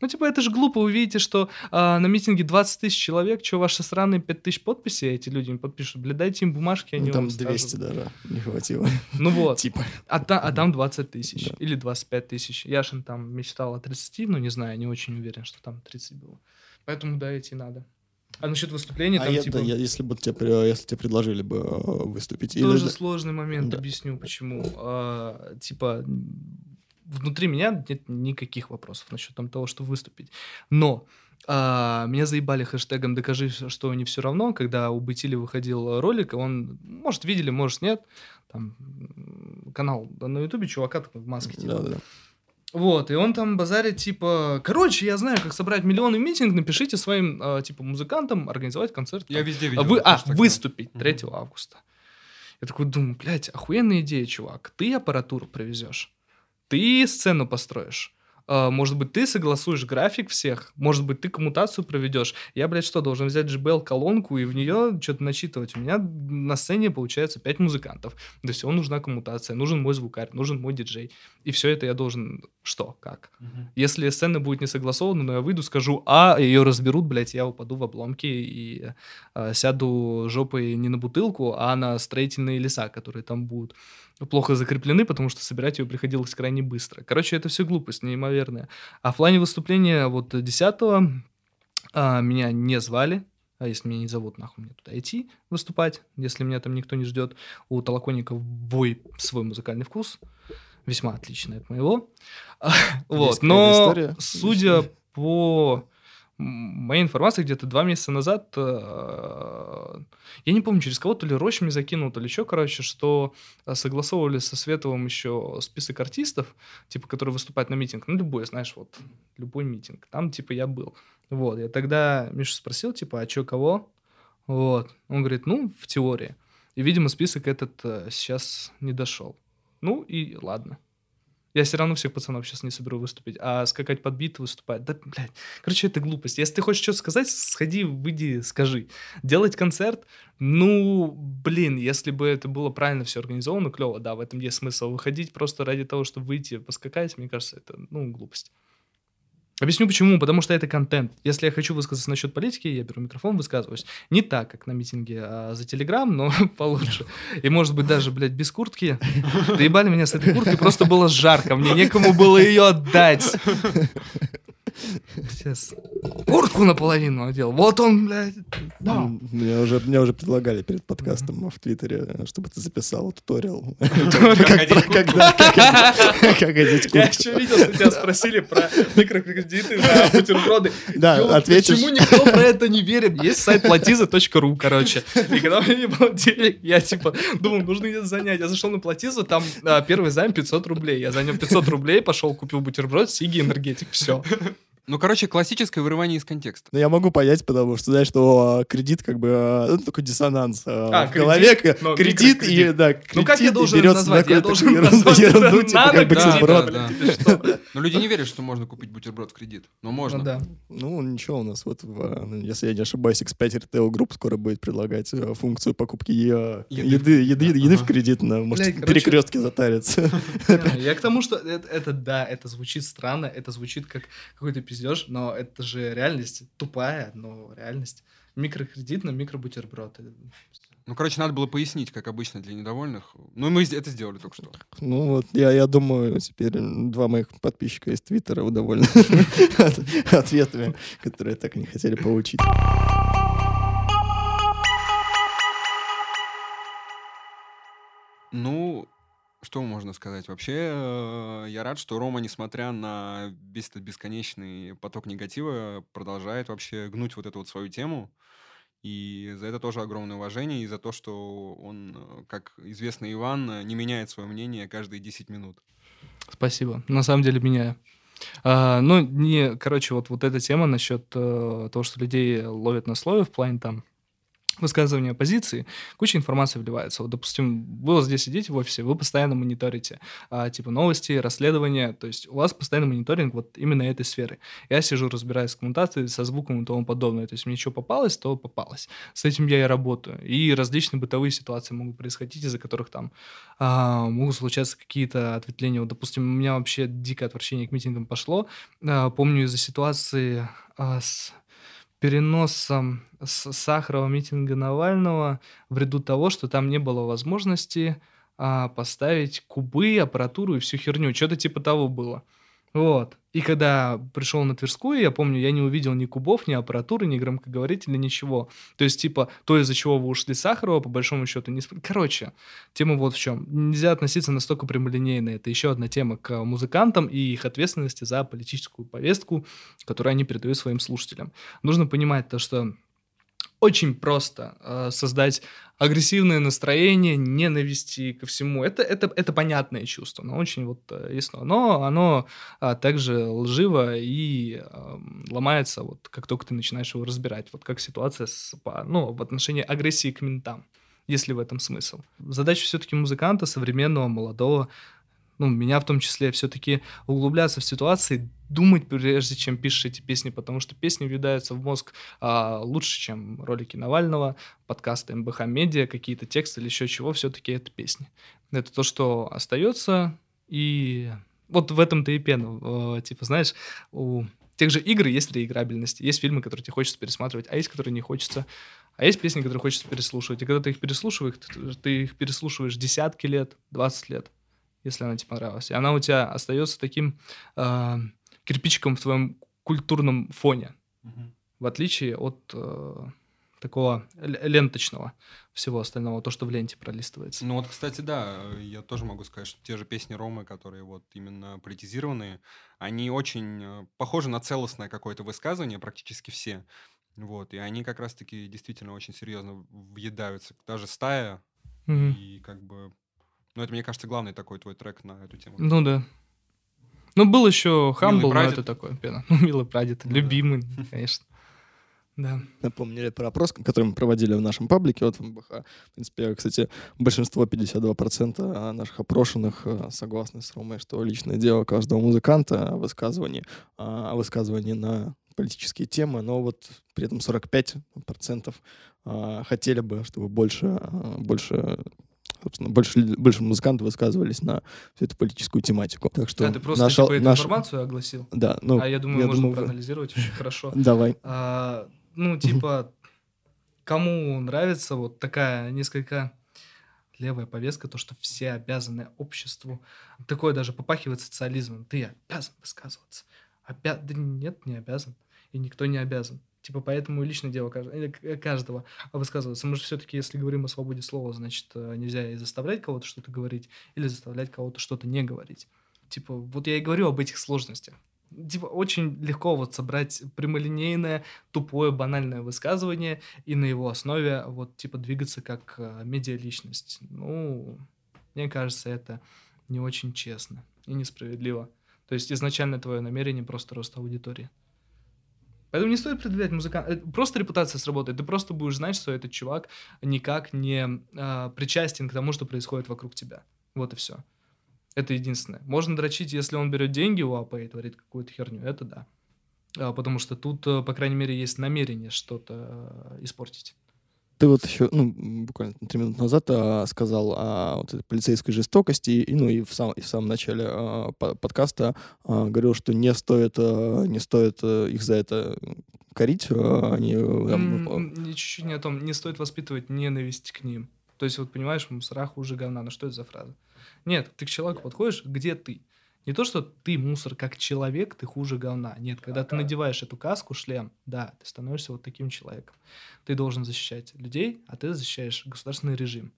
Ну, типа, это же глупо, вы видите, что а, на митинге 20 тысяч человек, что ваши сраные 5 тысяч подписей эти люди им подпишут, бля, дайте им бумажки, они Ну, там вам скажут. 200 даже не хватило. Ну вот, Типа. а, та- а там 20 тысяч Да. или 25 тысяч. Яшин там мечтал о 30, ну не знаю, не очень уверен, что там 30 было. Поэтому да, идти надо. А насчет выступления, А там я- типа... да, я- если бы тебе, если тебе предложили бы э, выступить. или Тоже да- сложный момент, Да. объясню почему. А, типа, внутри меня нет никаких вопросов насчет там, того, что выступить. Но а, меня заебали хэштегом «Докажи, что не все равно», когда у Бытили выходил ролик, он, может, видели, может, нет, там, канал да, на ютубе чувака такой в маске, типа, Да-да-да. вот, и он там базарит, типа, короче, я знаю, как собрать миллионный митинг, напишите своим, а, типа, музыкантам организовать концерт. Я там, везде а, видел. вы, а, да. выступить Мгм. 3 августа. Я такой думаю, блядь, охуенная идея, чувак. Ты аппаратуру привезешь, ты сцену построишь. А, Может быть, ты согласуешь график всех, может быть, ты коммутацию проведешь. Я, блядь, что, должен взять JBL-колонку и в нее что-то начитывать? У меня на сцене получается 5 музыкантов. Для всего нужна коммутация, нужен мой звукарь, нужен мой диджей. И все это я должен что, как? Мгм. Если сцена будет не согласована, но я выйду, скажу А, ее разберут, блядь, я упаду в обломки и а, сяду жопой не на бутылку, а на строительные леса, которые там будут плохо закреплены, потому что собирать ее приходилось крайне быстро. Короче, это все глупость неимоверная. А в плане выступления вот 10 меня не звали, а если меня не зовут, нахуй мне туда идти выступать, если меня там никто не ждет. У Толоконников бой свой музыкальный вкус, весьма отличный от моего. Вот, но судя по моей информации, где-то два месяца назад, э, я не помню, через кого, то ли Рощ мне закинул, то ли еще, короче, что э, согласовывали со Световым еще список артистов, типа, которые выступают на митинг, ну, любой, знаешь, вот, любой митинг, там, типа, я был. Вот, я тогда Мишу спросил, типа, а что, кого? Вот, он говорит, ну, в теории. И, видимо, список этот э, сейчас не дошел. Ну, и ладно. Я все равно всех пацанов сейчас не соберу выступить, а скакать под бит выступать, да, блядь. Короче, это глупость. Если ты хочешь что-то сказать, сходи, выйди, скажи. Делать концерт, ну, блин, если бы это было правильно все организовано, клево, да, в этом есть смысл. Выходить просто ради того, чтобы выйти, поскакать, мне кажется, это, ну, глупость. Объясню почему. Потому что это контент. Если я хочу высказаться насчет политики, я беру микрофон, высказываюсь. Не так, как на митинге а за Телеграм, но получше. И, может быть, даже, блядь, без куртки. Доебали меня с этой курткой, просто было жарко. Мне некому было ее отдать. Сейчас. Куртку наполовину одел. Вот он, блядь. Да. Мне уже, мне уже предлагали перед подкастом в Твиттере, э, чтобы ты записал туториал. Как одеть куртку. Я еще видел, что тебя спросили про микрокредиты бутерброды. Да, ответишь. Почему никто про это не верит? Есть сайт platiza.ru, короче. И когда у меня не было денег, я типа думал, нужно где-то занять. Я зашел на платизу, там а, первый займ 500 рублей. Я занял 500 рублей, пошел, купил бутерброд, сиги, энергетик, все. Ну, короче, классическое вырывание из контекста. Ну, я могу понять, потому что, знаешь, что кредит как бы, а, ну, такой диссонанс а, А, в голове. кредит, но кредит и, да, кредит Ну как я должен берется назвать? Я на должен какую-то назвать ерунду, типа как бутерброд. Но люди не верят, что можно купить бутерброд в кредит. Но можно. Ну да. Ну, ничего, у нас вот, в, а, если я не ошибаюсь, X5 Retail Group скоро будет предлагать функцию покупки е- Еды. еды, еды, еды в кредит на, может, Блядь, короче- перекрестке затариться. Не, Я к тому, что это, это да, это звучит странно, это звучит как какой-то пиздеж, но это же реальность тупая, но реальность. Микрокредит на микробутерброд. Ну, короче, надо было пояснить, как обычно, для недовольных. Ну, мы это сделали только что. Ну вот, я, я думаю, теперь два моих подписчика из Твиттера довольны от- ответами, которые так и не хотели получить. Ну, что можно сказать? Вообще, э, я рад, что Рома, несмотря на весь этот бесконечный поток негатива, продолжает вообще гнуть вот эту вот свою тему. И за это тоже огромное уважение, и за то, что он, э, как известный Иван, э, не меняет свое мнение каждые 10 минут. Спасибо. На самом деле меняю. А, ну, не, короче, вот, вот эта тема насчет э, того, что людей ловят на слове в плане там высказывания позиции, куча информации вливается. Вот, допустим, вы вот здесь сидите в офисе, вы постоянно мониторите, а, типа, новости, расследования, то есть у вас постоянно мониторинг вот именно этой сферы. Я сижу, разбираюсь с коммутацией, со звуком и тому подобное, то есть мне что попалось, то попалось. С этим я и работаю. И различные бытовые ситуации могут происходить, из-за которых там а, могут случаться какие-то ответвления. Вот, допустим, у меня вообще дикое отвращение к митингам пошло. А, помню из-за ситуации а, с переносом с Сахарова митинга Навального в ряду того, что там не было возможности а, поставить кубы, аппаратуру и всю херню. Что-то типа того было. Вот. И когда пришел на Тверскую, я помню, я не увидел ни кубов, ни аппаратуры, ни громкоговорителя, ничего. То есть, типа, то, из-за чего вы ушли Сахарова, по большому счету, не... Короче, тема вот в чем. Нельзя относиться настолько прямолинейно. Это еще одна тема к музыкантам и их ответственности за политическую повестку, которую они передают своим слушателям. Нужно понимать то, что очень просто э, создать агрессивное настроение, ненависти ко всему. Это, это, это понятное чувство, но очень вот э, ясно. Но оно а, также лживо и ам, ломается, вот как только ты начинаешь его разбирать. Вот как ситуация с, по- ну, в отношении агрессии к ментам, если в этом смысл. Задача все-таки музыканта, современного, молодого, ну, меня в том числе, все-таки углубляться в ситуации, думать, прежде чем пишешь эти песни, потому что песни въедаются в мозг а, лучше, чем ролики Навального, подкасты МБХ Медиа, какие-то тексты или еще чего, все-таки это песни. Это то, что остается, и вот в этом-то и пена. Э, Типа, знаешь, у тех же игр есть реиграбельность, есть фильмы, которые тебе хочется пересматривать, а есть, которые не хочется. А есть песни, которые хочется переслушивать. И когда ты их переслушиваешь, ты- ты их переслушиваешь десятки лет, 20 лет, если она тебе понравилась. И она у тебя остается таким э, кирпичиком в твоем культурном фоне, в отличие от э, такого ленточного всего остального, то, что в ленте пролистывается. Ну вот, кстати, да, э, я тоже могу сказать, что те же песни Ромы, которые вот именно политизированные, они очень э, похожи на целостное какое-то высказывание, практически все. Вот, и они как раз-таки действительно очень серьезно въедаются. Даже «Стая» Мгм. и как бы... Ну, это, мне кажется, главный такой твой трек на эту тему. Ну да. Ну, был еще Хамбл, но это такое пена. Ну, милый прадед, Ну да. любимый, конечно. Да. Напомнили про опрос, который мы проводили в нашем паблике вот в МБХ. В принципе, кстати, большинство, 52% наших опрошенных э, согласны с Ромой, что личное дело каждого музыканта о высказывании, а, о высказывании на политические темы, но вот при этом 45% а, хотели бы, чтобы больше, а, больше собственно, больше, больше музыкантов высказывались на всю эту политическую тематику. Так что А ты просто наша- типа, эту наша- информацию огласил? Да, ну, а я думаю, я можно думаю, вы- проанализировать очень хорошо. давай. А, ну, типа, кому нравится вот такая несколько левая повестка, то, что все обязаны обществу. Такое даже попахивает социализмом. Ты обязан высказываться. Обя... Да нет, не обязан. И никто не обязан. Типа, поэтому личное дело э, каждого высказываться. Мы же все-таки, если говорим о свободе слова, значит, э, нельзя и заставлять кого-то что-то говорить, или заставлять кого-то что-то не говорить. Типа, вот я и говорю об этих сложностях. Типа, очень легко вот собрать прямолинейное, тупое, банальное высказывание и на его основе вот, типа, двигаться как э, медиаличность. Ну, мне кажется, это не очень честно и несправедливо. То есть изначально твое намерение просто рост аудитории. Поэтому не стоит предъявлять музыкант. Просто репутация сработает. Ты просто будешь знать, что этот чувак никак не э, причастен к тому, что происходит вокруг тебя. Вот и все. Это единственное. Можно дрочить, если он берет деньги у АП и творит какую-то херню. Это да. А, потому что тут, э, по крайней мере, есть намерение что-то э, испортить. Ты вот еще, ну, буквально три минуты назад а, сказал о вот этой полицейской жестокости, и, ну, и в, сам, и в самом начале а, подкаста а, говорил, что не стоит, а, не стоит а, их за это корить. А, они, там, Чуть-чуть не о том, не стоит воспитывать ненависть к ним. То есть, вот понимаешь, мусора хуже говна. Ну что это за фраза? Нет, ты к человеку подходишь, где ты? Не то, что ты мусор как человек, ты хуже говна. Нет, когда ты надеваешь эту каску, шлем, да, ты становишься вот таким человеком. Ты должен защищать людей, а ты защищаешь государственный режим.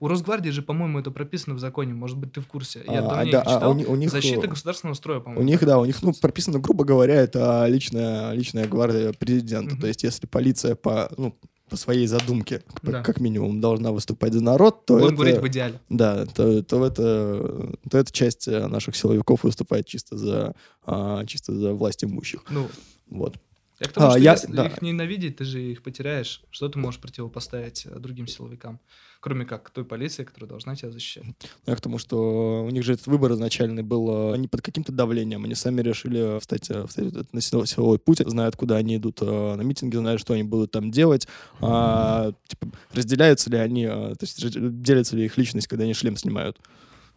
У Росгвардии же, по-моему, это прописано в законе. Может быть, ты в курсе. Я а, да, читал. А у, у них, Защита государственного строя, по-моему. У них, да, у них ну, прописано, грубо говоря, это личная, личная гвардия президента. Mm-hmm. То есть, если полиция по, ну, по своей задумке, да. как минимум, должна выступать за народ, то Будем это, говорить в идеале. Да, то, то, это, то эта часть э, наших силовиков выступает чисто за, а, чисто за власть имущих. Ну, вот. Я к тому, а, что я, если да. их ненавидеть, ты же их потеряешь. Что ты можешь противопоставить э, другим силовикам? Кроме как той полиции, которая должна тебя защищать. Я к тому, что у них же этот выбор изначальный был не под каким-то давлением. Они сами решили встать, э, встать на силовой путь, знают, куда они идут на митинги, знают, что они будут там делать. А, типа, разделяются ли они, то есть делятся ли их личность, когда они шлем снимают.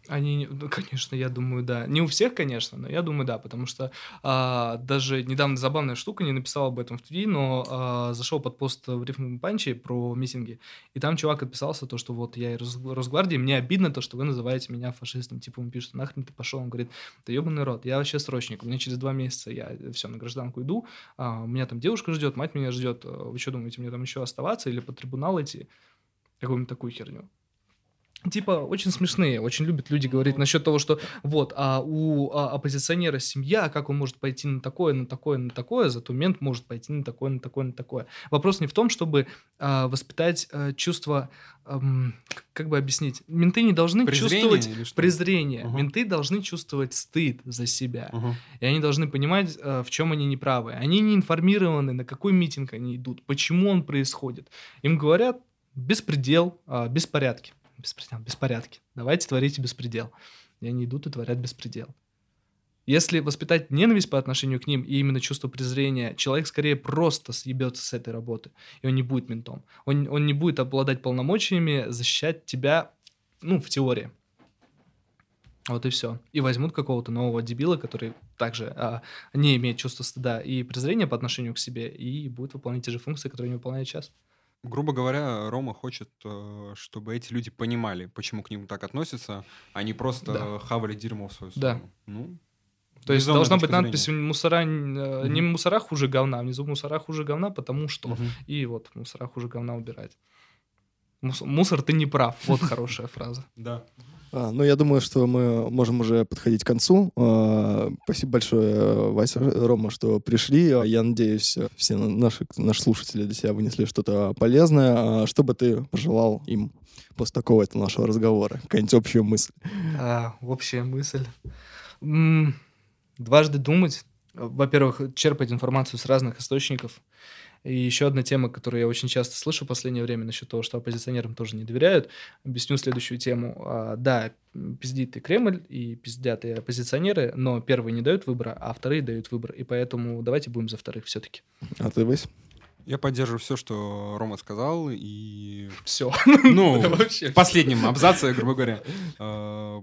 Они, ну, конечно, я думаю, да. Не у всех, конечно, но я думаю, да, потому что а, даже недавно забавная штука, не написал об этом в твит, но а, зашел под пост в рифм панче про митинги, и там чувак отписался, то, что вот я из Росгвардии, мне обидно то, что вы называете меня фашистом. Типа он пишет, нахрен ты пошел? Он говорит, да ебаный рот, я вообще срочник, у меня через два месяца я все, на гражданку иду, а, у меня там девушка ждет, мать меня ждет, вы что думаете, мне там еще оставаться или по трибунал идти? Какую-нибудь такую херню типа очень смешные, очень любят люди говорить насчет того, что вот, а у а, оппозиционера семья, как он может пойти на такое, на такое, на такое, зато мент может пойти на такое, на такое, на такое. Вопрос не в том, чтобы а, воспитать а, чувство, а, как бы объяснить, менты не должны презрение чувствовать презрение, угу. менты должны чувствовать стыд за себя, угу. и они должны понимать, а, в чем они неправы. Они не информированы, на какой митинг они идут, почему он происходит. Им говорят беспредел, а, беспорядки беспредел, беспорядки. Давайте творите беспредел. И они идут и творят беспредел. Если воспитать ненависть по отношению к ним и именно чувство презрения, человек скорее просто съебется с этой работы, и он не будет ментом. Он, он не будет обладать полномочиями защищать тебя, ну, в теории. Вот и все. И возьмут какого-то нового дебила, который также а, не имеет чувства стыда и презрения по отношению к себе, и будет выполнять те же функции, которые не выполняет сейчас. Грубо говоря, Рома хочет, э, чтобы эти люди понимали, почему к ним так относятся, а не просто Да. хавали дерьмо в свою Да. сторону. Ну, То есть должна быть надпись мусора, э, не мусора хуже говна, внизу мусора хуже говна, потому что. Мгм. И вот мусора хуже говна убирать. Мусор, ты не прав. Вот хорошая фраза. Да. А, ну, я думаю, что мы можем уже подходить к концу. А, спасибо большое, Вася, Рома, что пришли. Я надеюсь, все наши, наши слушатели для себя вынесли что-то полезное. А, что бы ты пожелал им после такого этого нашего разговора? Какая-нибудь общая мысль? А, общая мысль. М-м, дважды думать. Во-первых, черпать информацию с разных источников. И еще одна тема, которую я очень часто слышу в последнее время насчет того, что оппозиционерам тоже не доверяют. Объясню следующую тему. А, да, пиздит и Кремль, и пиздят и оппозиционеры, но первые не дают выбора, а вторые дают выбор. И поэтому давайте будем за вторых все-таки. А ты, Вась? Я поддерживаю все, что Рома сказал, и... Все. Ну, в последнем абзаце, грубо говоря. А,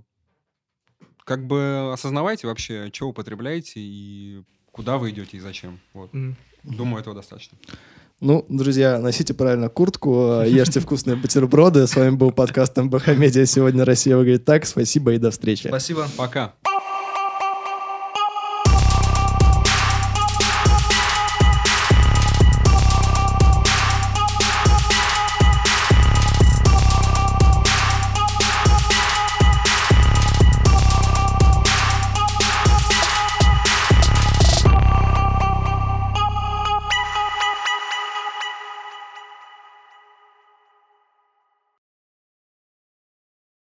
как бы осознавайте вообще, что употребляете и куда вы идете и зачем. Вот. Думаю, этого достаточно. Ну, друзья, носите правильно куртку, ешьте вкусные бутерброды. С вами был подкаст МБХ Медиа. Сегодня Россия выглядит так. Спасибо и до встречи. Спасибо. Пока.